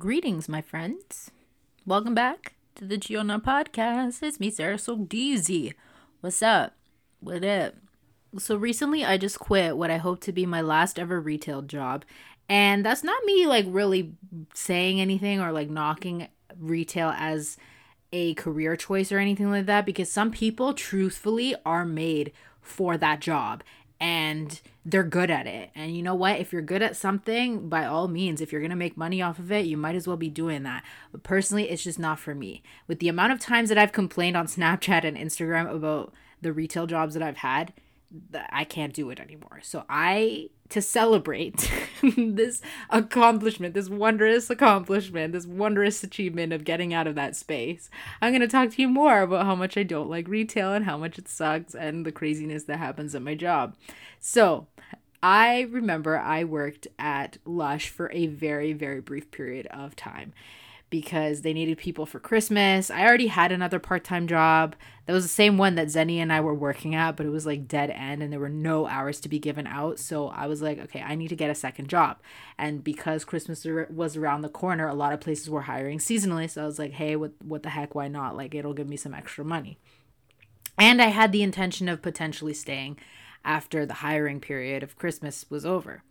Greetings, my friends. Welcome back to the Giona podcast. It's me, Sarah So Deezy. What's up? What up? So recently I just quit what I hope to be my last ever retail job. And that's not me like really saying anything or like knocking retail as a career choice or anything like that because some people truthfully are made for that job and they're good at it. And you know what? If you're good at something, by all means, if you're going to make money off of it, you might as well be doing that. But personally, it's just not for me. With the amount of times that I've complained on Snapchat and Instagram about the retail jobs that I've had, I can't do it anymore. So I to celebrate this accomplishment, this wondrous accomplishment, this wondrous achievement of getting out of that space. I'm going to talk to you more about how much I don't like retail and how much it sucks and the craziness that happens at my job. So, I remember I worked at Lush for a very very brief period of time because they needed people for Christmas. I already had another part time job. That was the same one that Zenny and I were working at, but it was like dead end and there were no hours to be given out. So I was like, okay, I need to get a second job. And because Christmas was around the corner, a lot of places were hiring seasonally. So I was like, hey, what, what the heck? Why not? Like, it'll give me some extra money. And I had the intention of potentially staying after the hiring period of Christmas was over.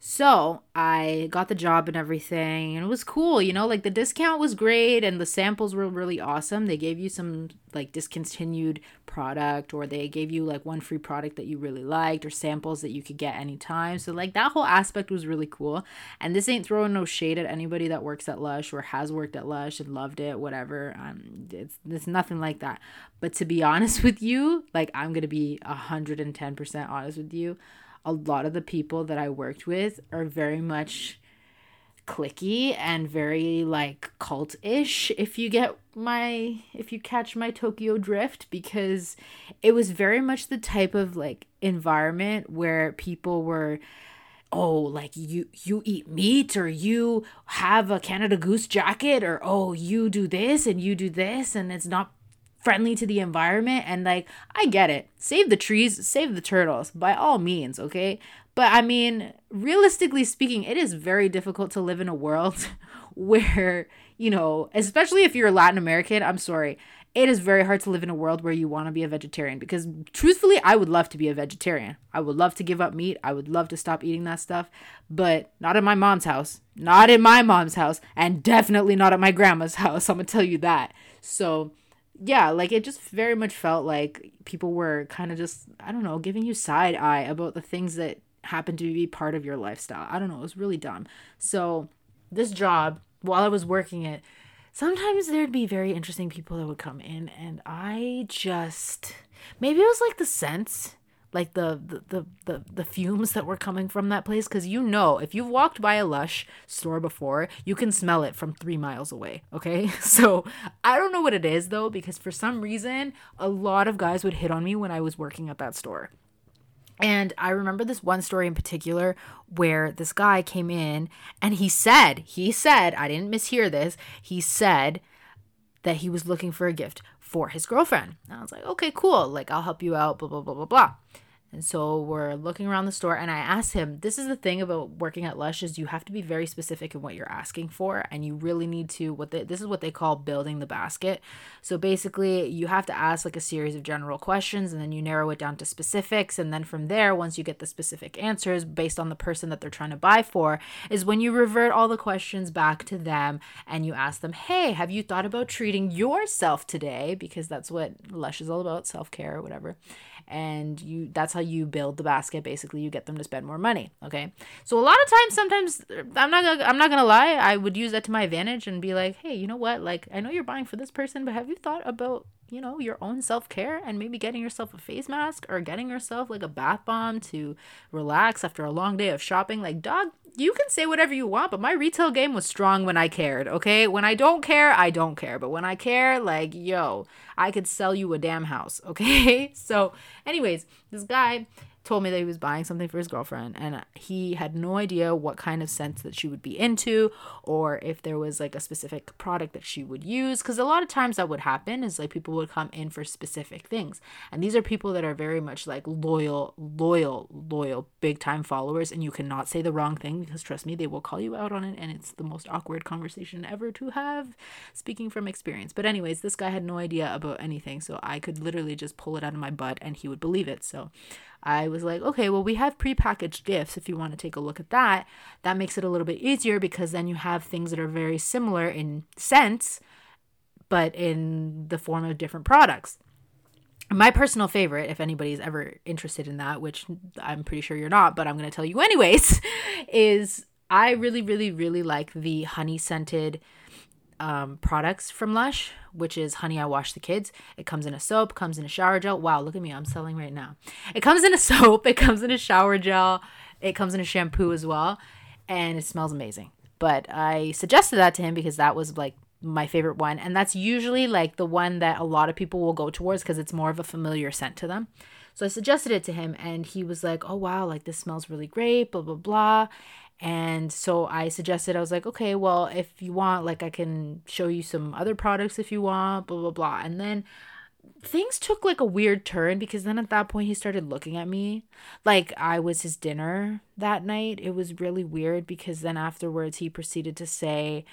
So I got the job and everything, and it was cool, you know, like the discount was great and the samples were really awesome. They gave you some like discontinued product, or they gave you like one free product that you really liked, or samples that you could get anytime. So, like, that whole aspect was really cool. And this ain't throwing no shade at anybody that works at Lush or has worked at Lush and loved it, whatever. Um, it's, it's nothing like that. But to be honest with you, like, I'm gonna be 110% honest with you a lot of the people that I worked with are very much clicky and very like cult-ish if you get my if you catch my Tokyo drift because it was very much the type of like environment where people were oh like you you eat meat or you have a Canada Goose jacket or oh you do this and you do this and it's not friendly to the environment and like I get it. Save the trees, save the turtles by all means, okay? But I mean, realistically speaking, it is very difficult to live in a world where, you know, especially if you're Latin American, I'm sorry. It is very hard to live in a world where you want to be a vegetarian because truthfully, I would love to be a vegetarian. I would love to give up meat. I would love to stop eating that stuff, but not in my mom's house. Not in my mom's house and definitely not at my grandma's house. I'm to tell you that. So, yeah, like it just very much felt like people were kind of just, I don't know, giving you side eye about the things that happen to be part of your lifestyle. I don't know, it was really dumb. So, this job, while I was working it, sometimes there'd be very interesting people that would come in, and I just, maybe it was like the sense like the the the the, the fumes that were coming from that place? Because you know if you've walked by a lush store before you can smell it from three miles away okay? So i don't know what it is though because for some reason a lot of guys would hit on me when i was working at that store. And I remember this one story in particular where this guy came in and he said, he said, I didn't mishear this, he said that he was looking for a gift for his girlfriend. And I was like, okay, cool. Like, I'll help you out, blah, blah, blah, blah, blah. And so we're looking around the store and I asked him, this is the thing about working at Lush is you have to be very specific in what you're asking for and you really need to what they, this is what they call building the basket. So basically, you have to ask like a series of general questions and then you narrow it down to specifics and then from there once you get the specific answers based on the person that they're trying to buy for is when you revert all the questions back to them and you ask them, "Hey, have you thought about treating yourself today?" because that's what Lush is all about, self-care or whatever and you that's how you build the basket. Basically you get them to spend more money okay? So a lot of times sometimes i'm not gonna i'm not gonna lie i would use that to my advantage and be like hey you know what? Like i know you're buying for this person but have you thought about you know, your own self care and maybe getting yourself a face mask or getting yourself like a bath bomb to relax after a long day of shopping. Like, dog, you can say whatever you want, but my retail game was strong when I cared, okay? When I don't care, I don't care. But when I care, like, yo, I could sell you a damn house, okay? So, anyways, this guy told me that he was buying something for his girlfriend and he had no idea what kind of scents that she would be into or if there was like a specific product that she would use because a lot of times that would happen is like people would come in for specific things. And these are people that are very much like loyal loyal loyal big time followers and you cannot say the wrong thing because trust me they will call you out on it and it's the most awkward conversation ever to have speaking from experience. But anyways this guy had no idea about anything so I could literally just pull it out of my butt and he would believe it. So I was like, okay, well, we have prepackaged gifts if you want to take a look at that. That makes it a little bit easier because then you have things that are very similar in sense, but in the form of different products. My personal favorite, if anybody's ever interested in that, which I'm pretty sure you're not, but I'm going to tell you anyways, is I really, really, really like the honey scented um, products from Lush, which is Honey I Wash the Kids. It comes in a soap, comes in a shower gel. Wow, look at me, I'm selling right now. It comes in a soap, it comes in a shower gel, it comes in a shampoo as well, and it smells amazing. But I suggested that to him because that was like my favorite one, and that's usually like the one that a lot of people will go towards because it's more of a familiar scent to them. So I suggested it to him, and he was like, "Oh wow, like this smells really great," blah blah blah. And so I suggested, I was like, okay, well, if you want, like, I can show you some other products if you want, blah, blah, blah. And then things took like a weird turn because then at that point he started looking at me like I was his dinner that night. It was really weird because then afterwards he proceeded to say,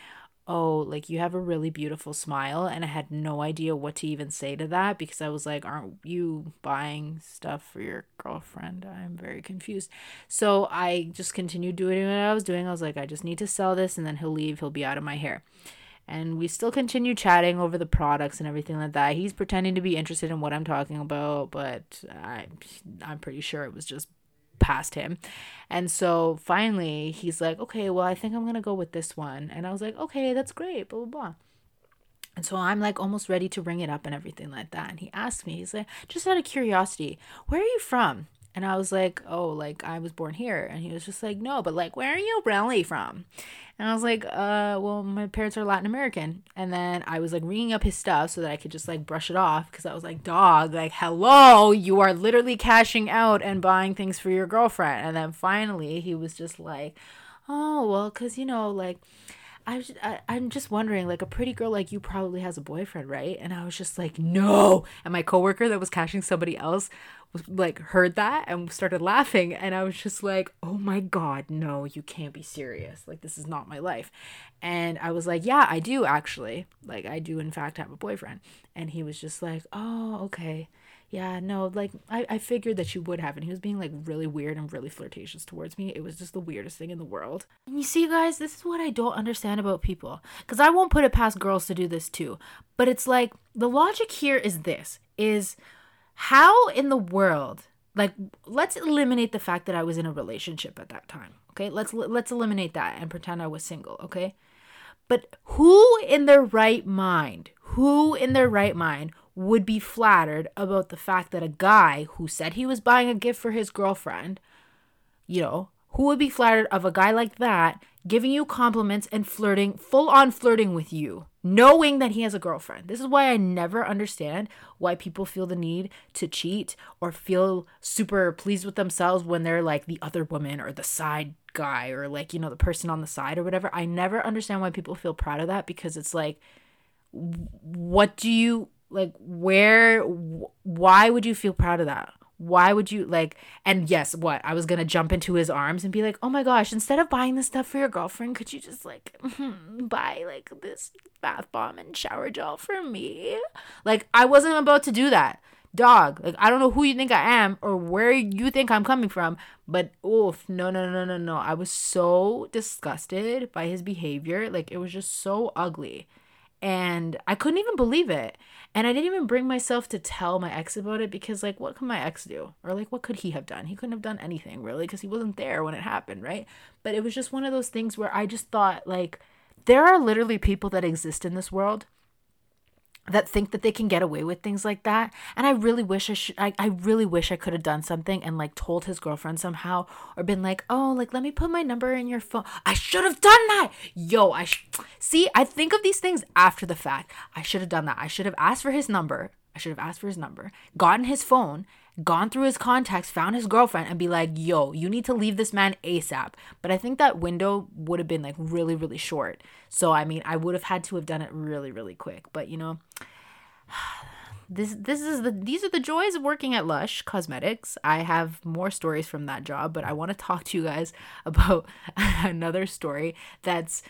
oh, like you have a really beautiful smile. And I had no idea what to even say to that because I was like, aren't you buying stuff for your girlfriend? I'm very confused. So I just continued doing what I was doing. I was like, I just need to sell this and then he'll leave. He'll be out of my hair. And we still continue chatting over the products and everything like that. He's pretending to be interested in what I'm talking about, but I, I'm pretty sure it was just past him. And so finally he's like, okay, well, I think I'm going to go with this one. And I was like, okay, that's great, blah, blah, blah. And so I'm like almost ready to ring it up and everything like that. And he asked me, he's like, just out of curiosity, where are you from? And I was like, oh, like I was born here. And he was just like, no, but like, where are you really from? And I was like, uh, well, my parents are Latin American. And then I was like ringing up his stuff so that I could just like brush it off because I was like, dog, like, hello, you are literally cashing out and buying things for your girlfriend. And then finally he was just like, oh, well, because, you know, like, I was, I, I'm just wondering, like a pretty girl like you probably has a boyfriend, right? And I was just like, no. And my coworker that was cashing somebody else was like heard that and started laughing, and I was just like, oh my god, no, you can't be serious. Like this is not my life. And I was like, yeah, I do actually. Like I do in fact have a boyfriend. And he was just like, oh, okay yeah, no, like I, I figured that you would have. And he was being like really weird and really flirtatious towards me. It was just the weirdest thing in the world. And you see, guys, this is what I don't understand about people. Because I won't put it past girls to do this too. But it's like the logic here is this is how in the world like let's eliminate the fact that I was in a relationship at that time. Okay? Let's let's eliminate that and pretend I was single, okay? But who in their right mind, who in their right mind would be flattered about the fact that a guy who said he was buying a gift for his girlfriend, you know, who would be flattered of a guy like that giving you compliments and flirting, full on flirting with you, knowing that he has a girlfriend? This is why I never understand why people feel the need to cheat or feel super pleased with themselves when they're like the other woman or the side guy or like, you know, the person on the side or whatever. I never understand why people feel proud of that because it's like, what do you like where why would you feel proud of that? Why would you like and yes what i was gonna jump into his arms and be like oh my gosh instead of buying this stuff for your girlfriend could you just like buy like this bath bomb and shower gel for me? Like i wasn't about to do that. Dog like i don't know who you think i am or where you think i'm coming from but oof no no no no no. I was so disgusted by his behavior. Like it was just so ugly and I couldn't even believe it. And I didn't even bring myself to tell my ex about it because, like, what could my ex do? Or, like, what could he have done? He couldn't have done anything, really, because he wasn't there when it happened, right? But it was just one of those things where I just thought, like, there are literally people that exist in this world that think that they can get away with things like that. And i really wish i should I, I really wish i could have done something and like told his girlfriend somehow or been like oh like let me put my number in your phone. I should have done that! Yo i sh- see i think of these things after the fact. I should have done that. I should have asked for his number. I should have asked for his number gotten his phone gone through his contacts, found his girlfriend, and be like, yo, you need to leave this man ASAP. But I think that window would have been like really, really short. So, I mean, I would have had to have done it really, really quick. But, you know, this this is the these are the joys of working at Lush Cosmetics. I have more stories from that job, but I want to talk to you guys about another story that's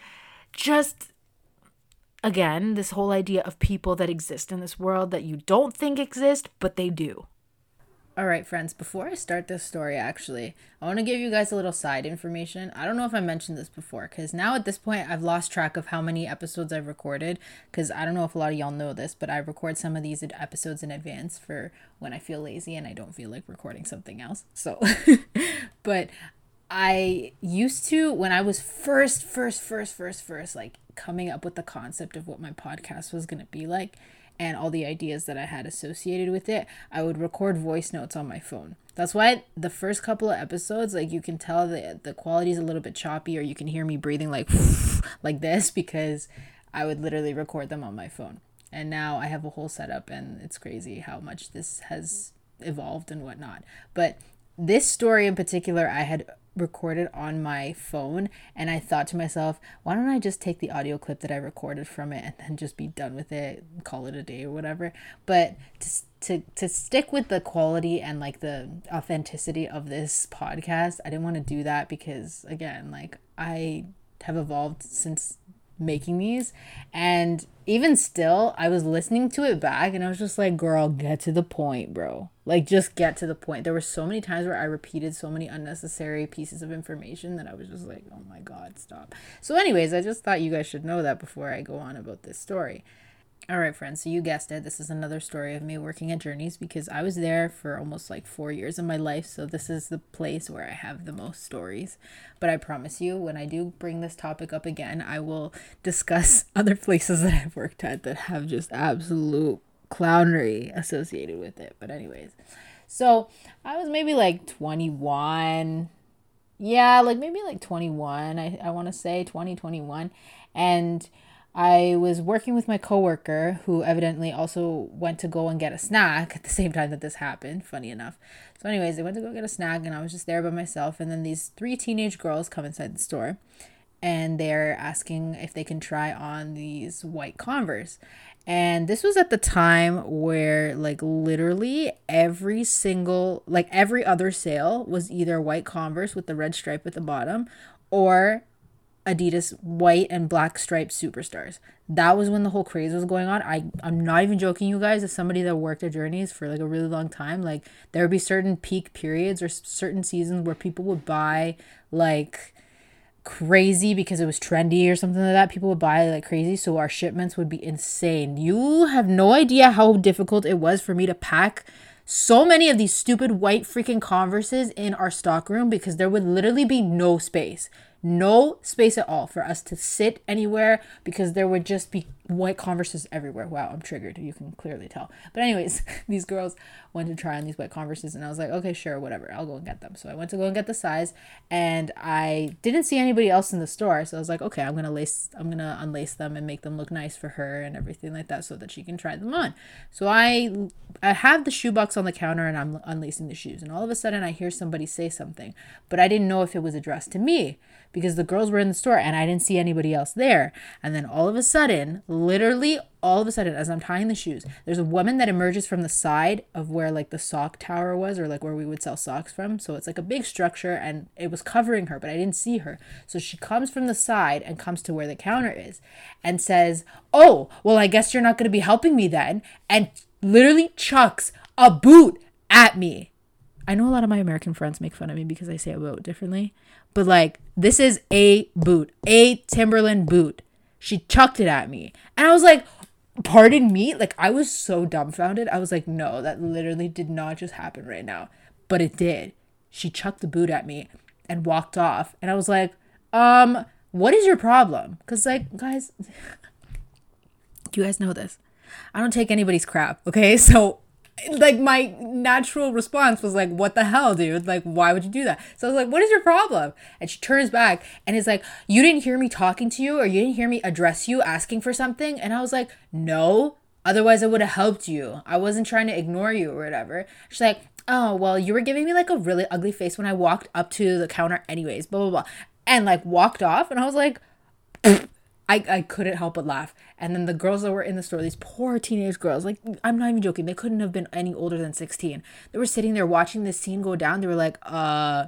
just again this whole idea of people that exist in this world that you don't think exist, but they do. All right, friends, before I start this story, actually, I want to give you guys a little side information. I don't know if I mentioned this before, because now at this point, I've lost track of how many episodes I've recorded, because I don't know if a lot of y'all know this, but I record some of these episodes in advance for when I feel lazy and I don't feel like recording something else. So, but I used to, when I was first, first, first, first, first, like coming up with the concept of what my podcast was going to be like, and all the ideas that I had associated with it, I would record voice notes on my phone. That's why the first couple of episodes, like you can tell that the quality is a little bit choppy, or you can hear me breathing like like this because I would literally record them on my phone. And now I have a whole setup, and it's crazy how much this has evolved and whatnot. But this story in particular, I had recorded on my phone and I thought to myself, why don't I just take the audio clip that I recorded from it and then just be done with it, call it a day or whatever. But to to to stick with the quality and like the authenticity of this podcast, I didn't want to do that because again, like I have evolved since making these. And even still i was listening to it back and i was just like girl get to the point bro. Like just get to the point. There were so many times where i repeated so many unnecessary pieces of information that i was just like oh my god stop. So anyways i just thought you guys should know that before i go on about this story all right, friends. So you guessed it. This is another story of me working at Journeys because I was there for almost like four years of my life. So this is the place where I have the most stories. But I promise you, when I do bring this topic up again, I will discuss other places that I've worked at that have just absolute clownery associated with it. But, anyways, so I was maybe like 21. Yeah, like maybe like 21. I, I want to say 2021. And I was working with my coworker who evidently also went to go and get a snack at the same time that this happened, funny enough. So, anyways, they went to go get a snack and I was just there by myself. And then these three teenage girls come inside the store and they're asking if they can try on these white Converse. And this was at the time where, like, literally every single, like, every other sale was either white Converse with the red stripe at the bottom or Adidas white and black striped superstars. That was when the whole craze was going on. I I'm not even joking, you guys. As somebody that worked at Journeys for like a really long time, like there would be certain peak periods or certain seasons where people would buy like crazy because it was trendy or something like that. People would buy like crazy, so our shipments would be insane. You have no idea how difficult it was for me to pack so many of these stupid white freaking Converses in our stockroom because there would literally be no space no space at all for us to sit anywhere because there would just be white converses everywhere. Wow, I'm triggered. You can clearly tell. But anyways, these girls went to try on these white converses and I was like, okay, sure, whatever. I'll go and get them. So I went to go and get the size and I didn't see anybody else in the store. So I was like, okay, I'm going to lace I'm going to unlace them and make them look nice for her and everything like that so that she can try them on. So I I have the shoebox on the counter and I'm unlacing the shoes and all of a sudden I hear somebody say something, but I didn't know if it was addressed to me because the girls were in the store and I didn't see anybody else there. And then all of a sudden, literally all of a sudden, as I'm tying the shoes, there's a woman that emerges from the side of where like the sock tower was or like where we would sell socks from. So it's like a big structure and it was covering her, but I didn't see her. So she comes from the side and comes to where the counter is and says, Oh, well, I guess you're not going to be helping me then. And literally chucks a boot at me. I know a lot of my American friends make fun of me because I say a boat differently, but like this is a boot, a Timberland boot. She chucked it at me. And I was like, pardon me? Like I was so dumbfounded. I was like, no, that literally did not just happen right now. But it did. She chucked the boot at me and walked off. And I was like, um, what is your problem? Cause like, guys, you guys know this. I don't take anybody's crap, okay? So like my natural response was like what the hell dude? Like why would you do that? So i was like what is your problem? And she turns back and is like you didn't hear me talking to you or you didn't hear me address you asking for something? And i was like no. Otherwise i would have helped you. I wasn't trying to ignore you or whatever. She's like oh, well, you were giving me like a really ugly face when I walked up to the counter, anyways, blah, blah, blah. And like walked off. And I was like, I, I couldn't help but laugh. And then the girls that were in the store, these poor teenage girls, like, I'm not even joking, they couldn't have been any older than 16. They were sitting there watching this scene go down. They were like, uh,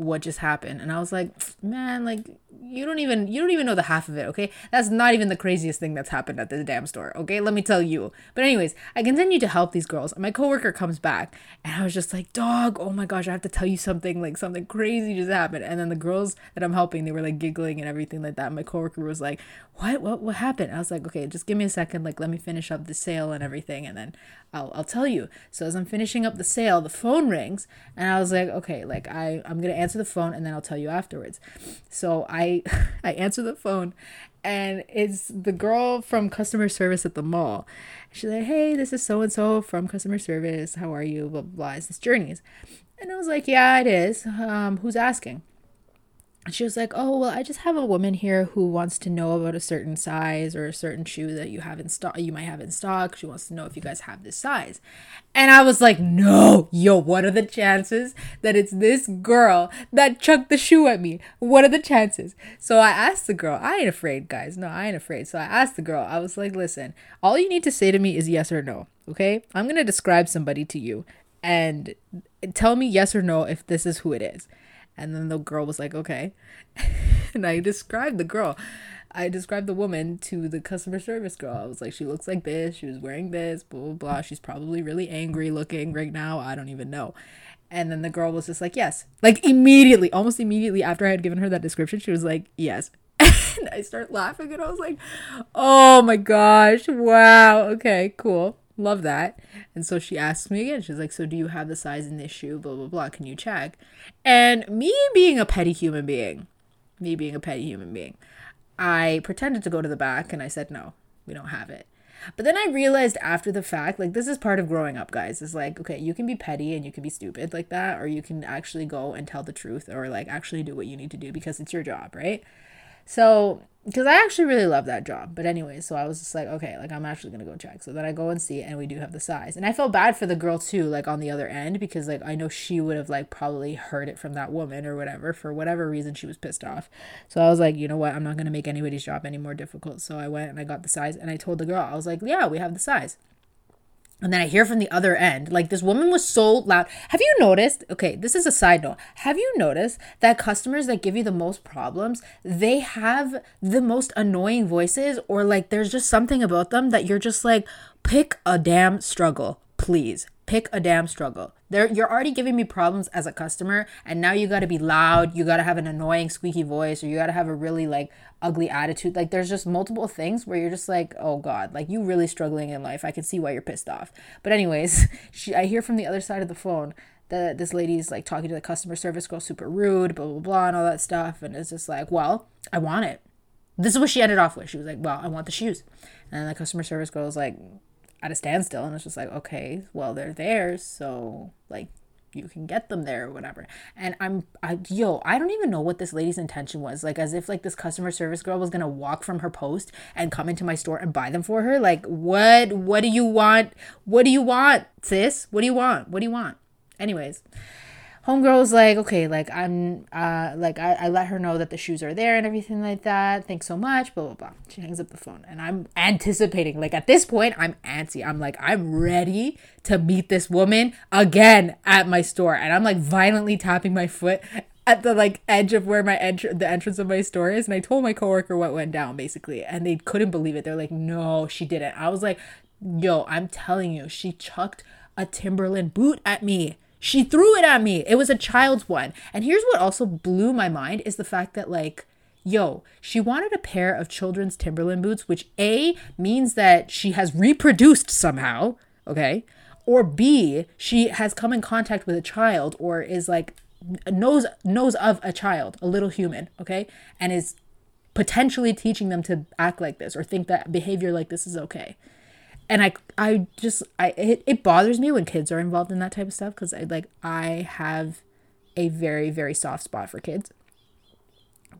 what just happened and i was like man like you don't even you don't even know the half of it okay? That's not even the craziest thing that's happened at this damn store okay? Let me tell you. But anyways i continue to help these girls my coworker comes back and i was just like dog oh my gosh i have to tell you something like something crazy just happened. And then the girls that i'm helping they were like giggling and everything like that my coworker was like what? What what happened? I was like okay just give me a second like let me finish up the sale and everything and then I'll, I'll tell you. So as I'm finishing up the sale, the phone rings and I was like, okay, like I, I'm to answer the phone and then I'll tell you afterwards. So I, I I answer the phone and it's the girl from customer service at the mall. She's like, hey, this is so-and-so from customer service. How are you? Blah, blah, blah. Is this Journeys? And I was like, yeah, it is. Um, who's asking? And she was like, "Oh, well, I just have a woman here who wants to know about a certain size or a certain shoe that you have in stock. You might have in stock. She wants to know if you guys have this size." And I was like, "No, yo, what are the chances that it's this girl that chucked the shoe at me? What are the chances?" So I asked the girl. I ain't afraid, guys. No, I ain't afraid. So I asked the girl. I was like, "Listen, all you need to say to me is yes or no. Okay? I'm gonna describe somebody to you, and tell me yes or no if this is who it is." And then the girl was like, okay. and I described the girl. I described the woman to the customer service girl. I was like, she looks like this. She was wearing this, blah, blah, blah. She's probably really angry looking right now. I don't even know. And then the girl was just like, yes. Like immediately, almost immediately after I had given her that description, she was like, yes. and I start laughing and I was like, oh my gosh, wow. Okay, cool. Love that. And so she asked me again. She's like, So do you have the size in this shoe? Blah, blah, blah. Can you check? And me being a petty human being, me being a petty human being, I pretended to go to the back and I said, No, we don't have it. But then I realized after the fact, like, this is part of growing up, guys. It's like, okay, you can be petty and you can be stupid like that, or you can actually go and tell the truth or like actually do what you need to do because it's your job, right? So because I actually really love that job. But anyway, so I was just like, okay, like I'm actually gonna go check. So then I go and see, and we do have the size. And I felt bad for the girl too, like on the other end, because like I know she would have like probably heard it from that woman or whatever for whatever reason she was pissed off. So I was like, you know what, I'm not gonna make anybody's job any more difficult. So I went and I got the size, and I told the girl, I was like, yeah, we have the size. And then I hear from the other end, like this woman was so loud. Have you noticed? Okay, this is a side note. Have you noticed that customers that give you the most problems, they have the most annoying voices, or like there's just something about them that you're just like, pick a damn struggle, please pick a damn struggle. There you're already giving me problems as a customer and now you got to be loud, you got to have an annoying squeaky voice or you got to have a really like ugly attitude. Like there's just multiple things where you're just like, "Oh god, like you really struggling in life. I can see why you're pissed off." But anyways, she I hear from the other side of the phone that this lady's like talking to the customer service girl super rude, blah blah blah and all that stuff and it's just like, "Well, I want it." This is what she ended off with. She was like, "Well, I want the shoes." And the customer service girl was like, at a standstill and it's just like okay well they're there so like you can get them there or whatever. And i'm I, yo i don't even know what this lady's intention was like as if like this customer service girl was gonna walk from her post and come into my store and buy them for her? Like what what do you want? What do you want sis? What do you want? What do you want? Anyways homegirl was like, okay, like I'm, uh, like I, I let her know that the shoes are there and everything like that. Thanks so much. Blah blah blah. She hangs up the phone, and I'm anticipating. Like at this point, I'm antsy. I'm like, I'm ready to meet this woman again at my store, and I'm like violently tapping my foot at the like edge of where my entr- the entrance of my store is and I told my coworker what went down basically and they couldn't believe it. They're like, "No, she didn't." I was like, "Yo, I'm telling you, she chucked a Timberland boot at me." She threw it at me. It was a child's one. And here's what also blew my mind is the fact that like yo, she wanted a pair of children's Timberland boots, which A means that she has reproduced somehow, okay? Or B, she has come in contact with a child or is like knows knows of a child, a little human, okay? And is potentially teaching them to act like this or think that behavior like this is okay and I I just I it, it bothers me when kids are involved in that type of stuff because I like I have a very very soft spot for kids.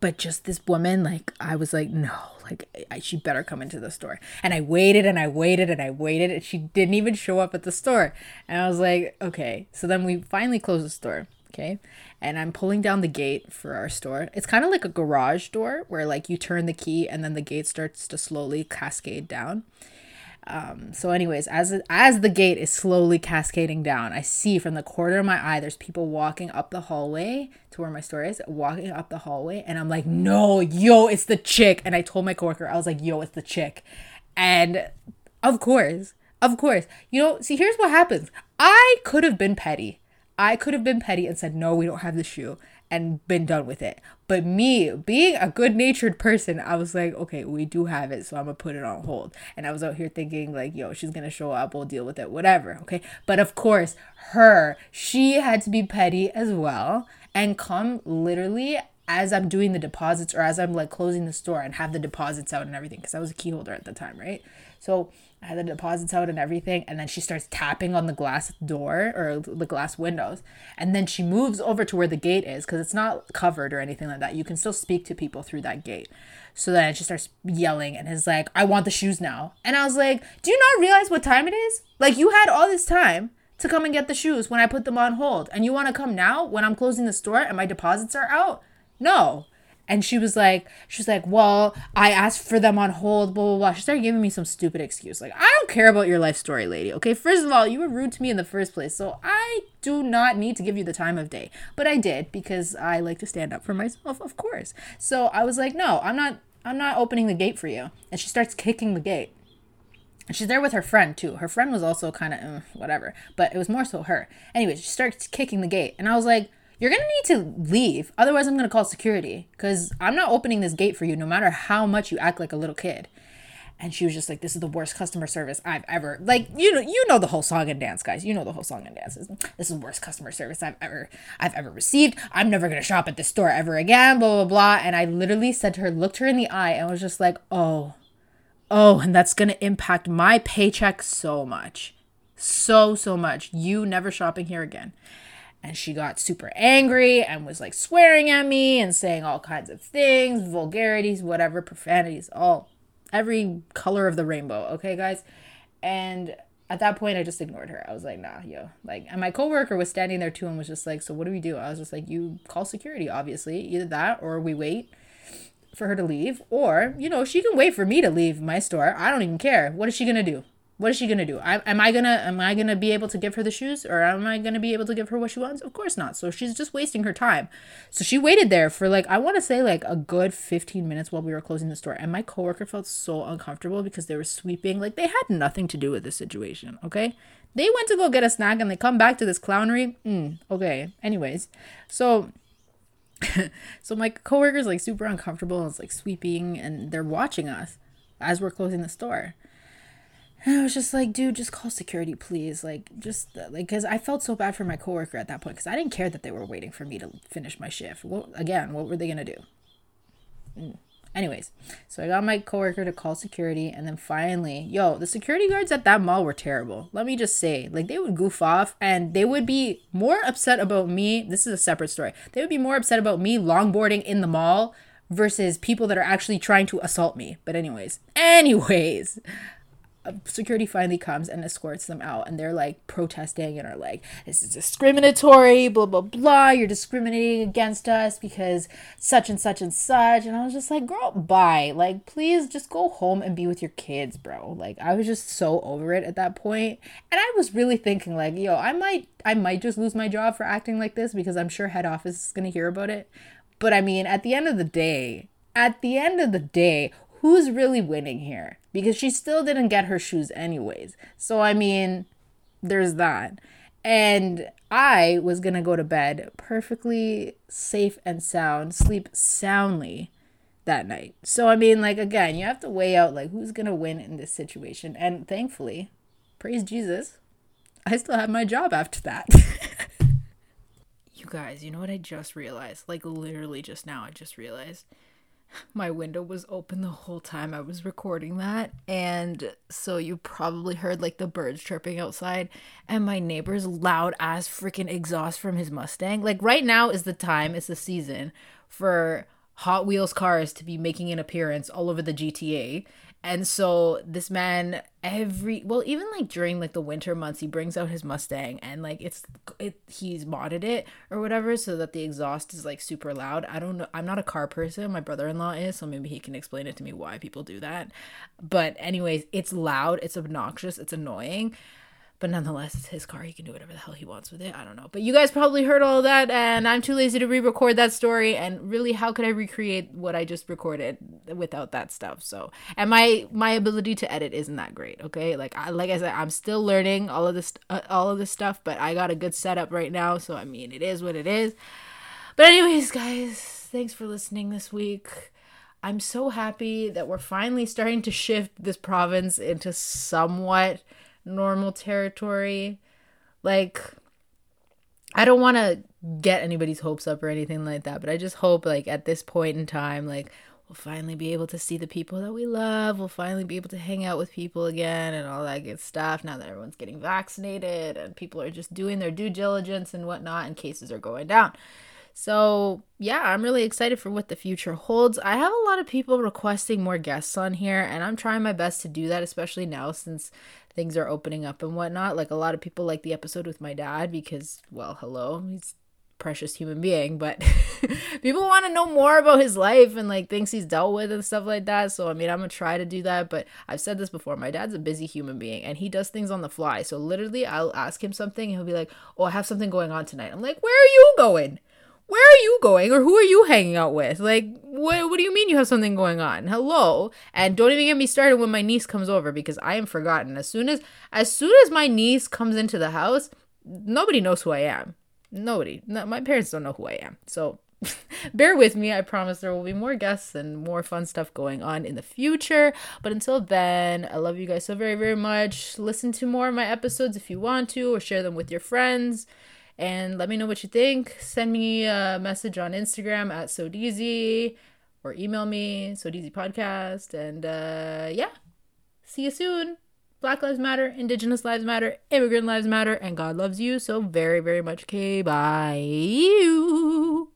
But just this woman like i was like no like I, she better come into the store. And i waited and i waited and i waited and she didn't even show up at the store. And i was like okay. So then we finally closed the store okay? And i'm pulling down the gate for our store. It's kind of like a garage door where like you turn the key and then the gate starts to slowly cascade down um, so, anyways, as as the gate is slowly cascading down, I see from the corner of my eye there's people walking up the hallway to where my store is, walking up the hallway, and I'm like, no, yo, it's the chick. And I told my coworker, I was like, yo, it's the chick, and of course, of course, you know, see, here's what happens. I could have been petty. I could have been petty and said, no, we don't have the shoe and been done with it. But me, being a good natured person, I was like, okay, we do have it, so I'm gonna put it on hold. And I was out here thinking, like, yo, she's gonna show up, we'll deal with it, whatever, okay? But of course, her, she had to be petty as well and come literally as I'm doing the deposits or as I'm like closing the store and have the deposits out and everything because I was a key holder at the time, right? So I had the deposits out and everything, and then she starts tapping on the glass door or the glass windows, and then she moves over to where the gate is because it's not covered or anything like that. You can still speak to people through that gate. So then she starts yelling and is like, "I want the shoes now!" And I was like, "Do you not realize what time it is? Like you had all this time." To come and get the shoes when I put them on hold. And you want to come now when I'm closing the store and my deposits are out? No. And she was like she was like well i asked for them on hold blah blah blah. She started giving me some stupid excuse. Like i don't care about your life story lady okay? First of all you were rude to me in the first place so i do not need to give you the time of day. But i did because i like to stand up for myself of course. So i was like no i'm not i'm not opening the gate for you. And she starts kicking the gate. And she's there with her friend too. Her friend was also kind of mm, whatever, but it was more so her. Anyway, she starts kicking the gate, and I was like, you're gonna need to leave. Otherwise, I'm gonna call security because I'm not opening this gate for you, no matter how much you act like a little kid. And she was just like, "This is the worst customer service I've ever like." You know, you know the whole song and dance, guys. You know the whole song and dance. This is the worst customer service I've ever, I've ever received. I'm never gonna shop at this store ever again. Blah blah blah. And I literally said to her, looked her in the eye, and was just like, "Oh, oh," and that's gonna impact my paycheck so much, so so much. You never shopping here again and she got super angry and was like swearing at me and saying all kinds of things, vulgarities, whatever, profanities, all every color of the rainbow, okay, guys? And at that point I just ignored her. I was like, nah, yo. Like and my coworker was standing there too and was just like, So what do we do? I was just like, You call security, obviously. Either that or we wait for her to leave. Or, you know, she can wait for me to leave my store. I don't even care. What is she gonna do? What is she gonna do? I, am I gonna am I gonna be able to give her the shoes, or am I gonna be able to give her what she wants? Of course not. So she's just wasting her time. So she waited there for like I want to say like a good 15 minutes while we were closing the store, and my coworker felt so uncomfortable because they were sweeping. Like they had nothing to do with the situation. Okay, they went to go get a snack and they come back to this clownery. Mm, okay. Anyways, so so my coworker's like super uncomfortable and it's like sweeping and they're watching us as we're closing the store and I was just like, dude, just call security, please. Like, just like, because I felt so bad for my coworker at that point because I didn't care that they were waiting for me to finish my shift. Well, again, what were they gonna do? Mm. Anyways, so I got my coworker to call security, and then finally, yo, the security guards at that mall were terrible. Let me just say, like, they would goof off, and they would be more upset about me. This is a separate story. They would be more upset about me longboarding in the mall versus people that are actually trying to assault me. But anyways, anyways, security finally comes and escorts them out and they're like protesting and are like this is discriminatory blah blah blah you're discriminating against us because such and such and such. And i was just like girl bye. Like please just go home and be with your kids bro. Like i was just so over it at that point. And i was really thinking like yo i might i might just lose my job for acting like this because i'm sure head office is going to hear about it. But i mean at the end of the day at the end of the day who's really winning here? Because she still didn't get her shoes anyways. So, I mean, there's that. And I was going to go to bed perfectly safe and sound, sleep soundly that night. So, I mean, like, again, you have to weigh out, like, who's going to win in this situation. And thankfully, praise Jesus, I still have my job after that. you guys, you know what I just realized? Like, literally just now, I just realized my window was open the whole time I was recording that. And so you probably heard like the birds chirping outside and my neighbor's loud ass freaking exhaust from his Mustang. Like right now is the time, it's the season for Hot Wheels cars to be making an appearance all over the GTA. And so this man every well even like during like the winter months he brings out his Mustang and like it's it he's modded it or whatever so that the exhaust is like super loud. I don't know I'm not a car person. My brother-in-law is, so maybe he can explain it to me why people do that. But anyways, it's loud, it's obnoxious, it's annoying. But nonetheless, it's his car. He can do whatever the hell he wants with it. I don't know. But you guys probably heard all that, and I'm too lazy to re record that story. And really, how could I recreate what I just recorded without that stuff? So, and my my ability to edit isn't that great. Okay, like I like I said, I'm still learning all of this uh, all of this stuff, but I got a good setup right now. So I mean, it is what it is. But anyways, guys, thanks for listening this week. I'm so happy that we're finally starting to shift this province into somewhat normal territory. Like, I don't want to get anybody's hopes up or anything like that, but I just hope, like, at this point in time, like, we'll finally be able to see the people that we love. We'll finally be able to hang out with people again and all that good stuff now that everyone's getting vaccinated and people are just doing their due diligence and whatnot and cases are going down. So, yeah, I'm really excited for what the future holds. I have a lot of people requesting more guests on here, and I'm trying my best to do that, especially now since things are opening up and whatnot. Like, a lot of people like the episode with my dad because, well, hello, he's precious human being but people want to know more about his life and like things he's dealt with and stuff like that so i mean i'm gonna try to do that but i've said this before my dad's a busy human being and he does things on the fly so literally i'll ask him something and he'll be like oh i have something going on tonight i'm like where are you going where are you going or who are you hanging out with? Like, what, what do you mean you have something going on? Hello. And don't even get me started when my niece comes over because I am forgotten. As soon as as soon as my niece comes into the house, nobody knows who I am. Nobody. No, my parents don't know who I am. So bear with me. I promise there will be more guests and more fun stuff going on in the future. But until then, I love you guys so very, very much. Listen to more of my episodes if you want to, or share them with your friends and let me know what you think. Send me a message on Instagram at SoDeezy or email me, SoDeezy Podcast. And uh, yeah, see you soon. Black Lives Matter, Indigenous Lives Matter, Immigrant Lives Matter, and God loves you so very, very much. Okay, bye.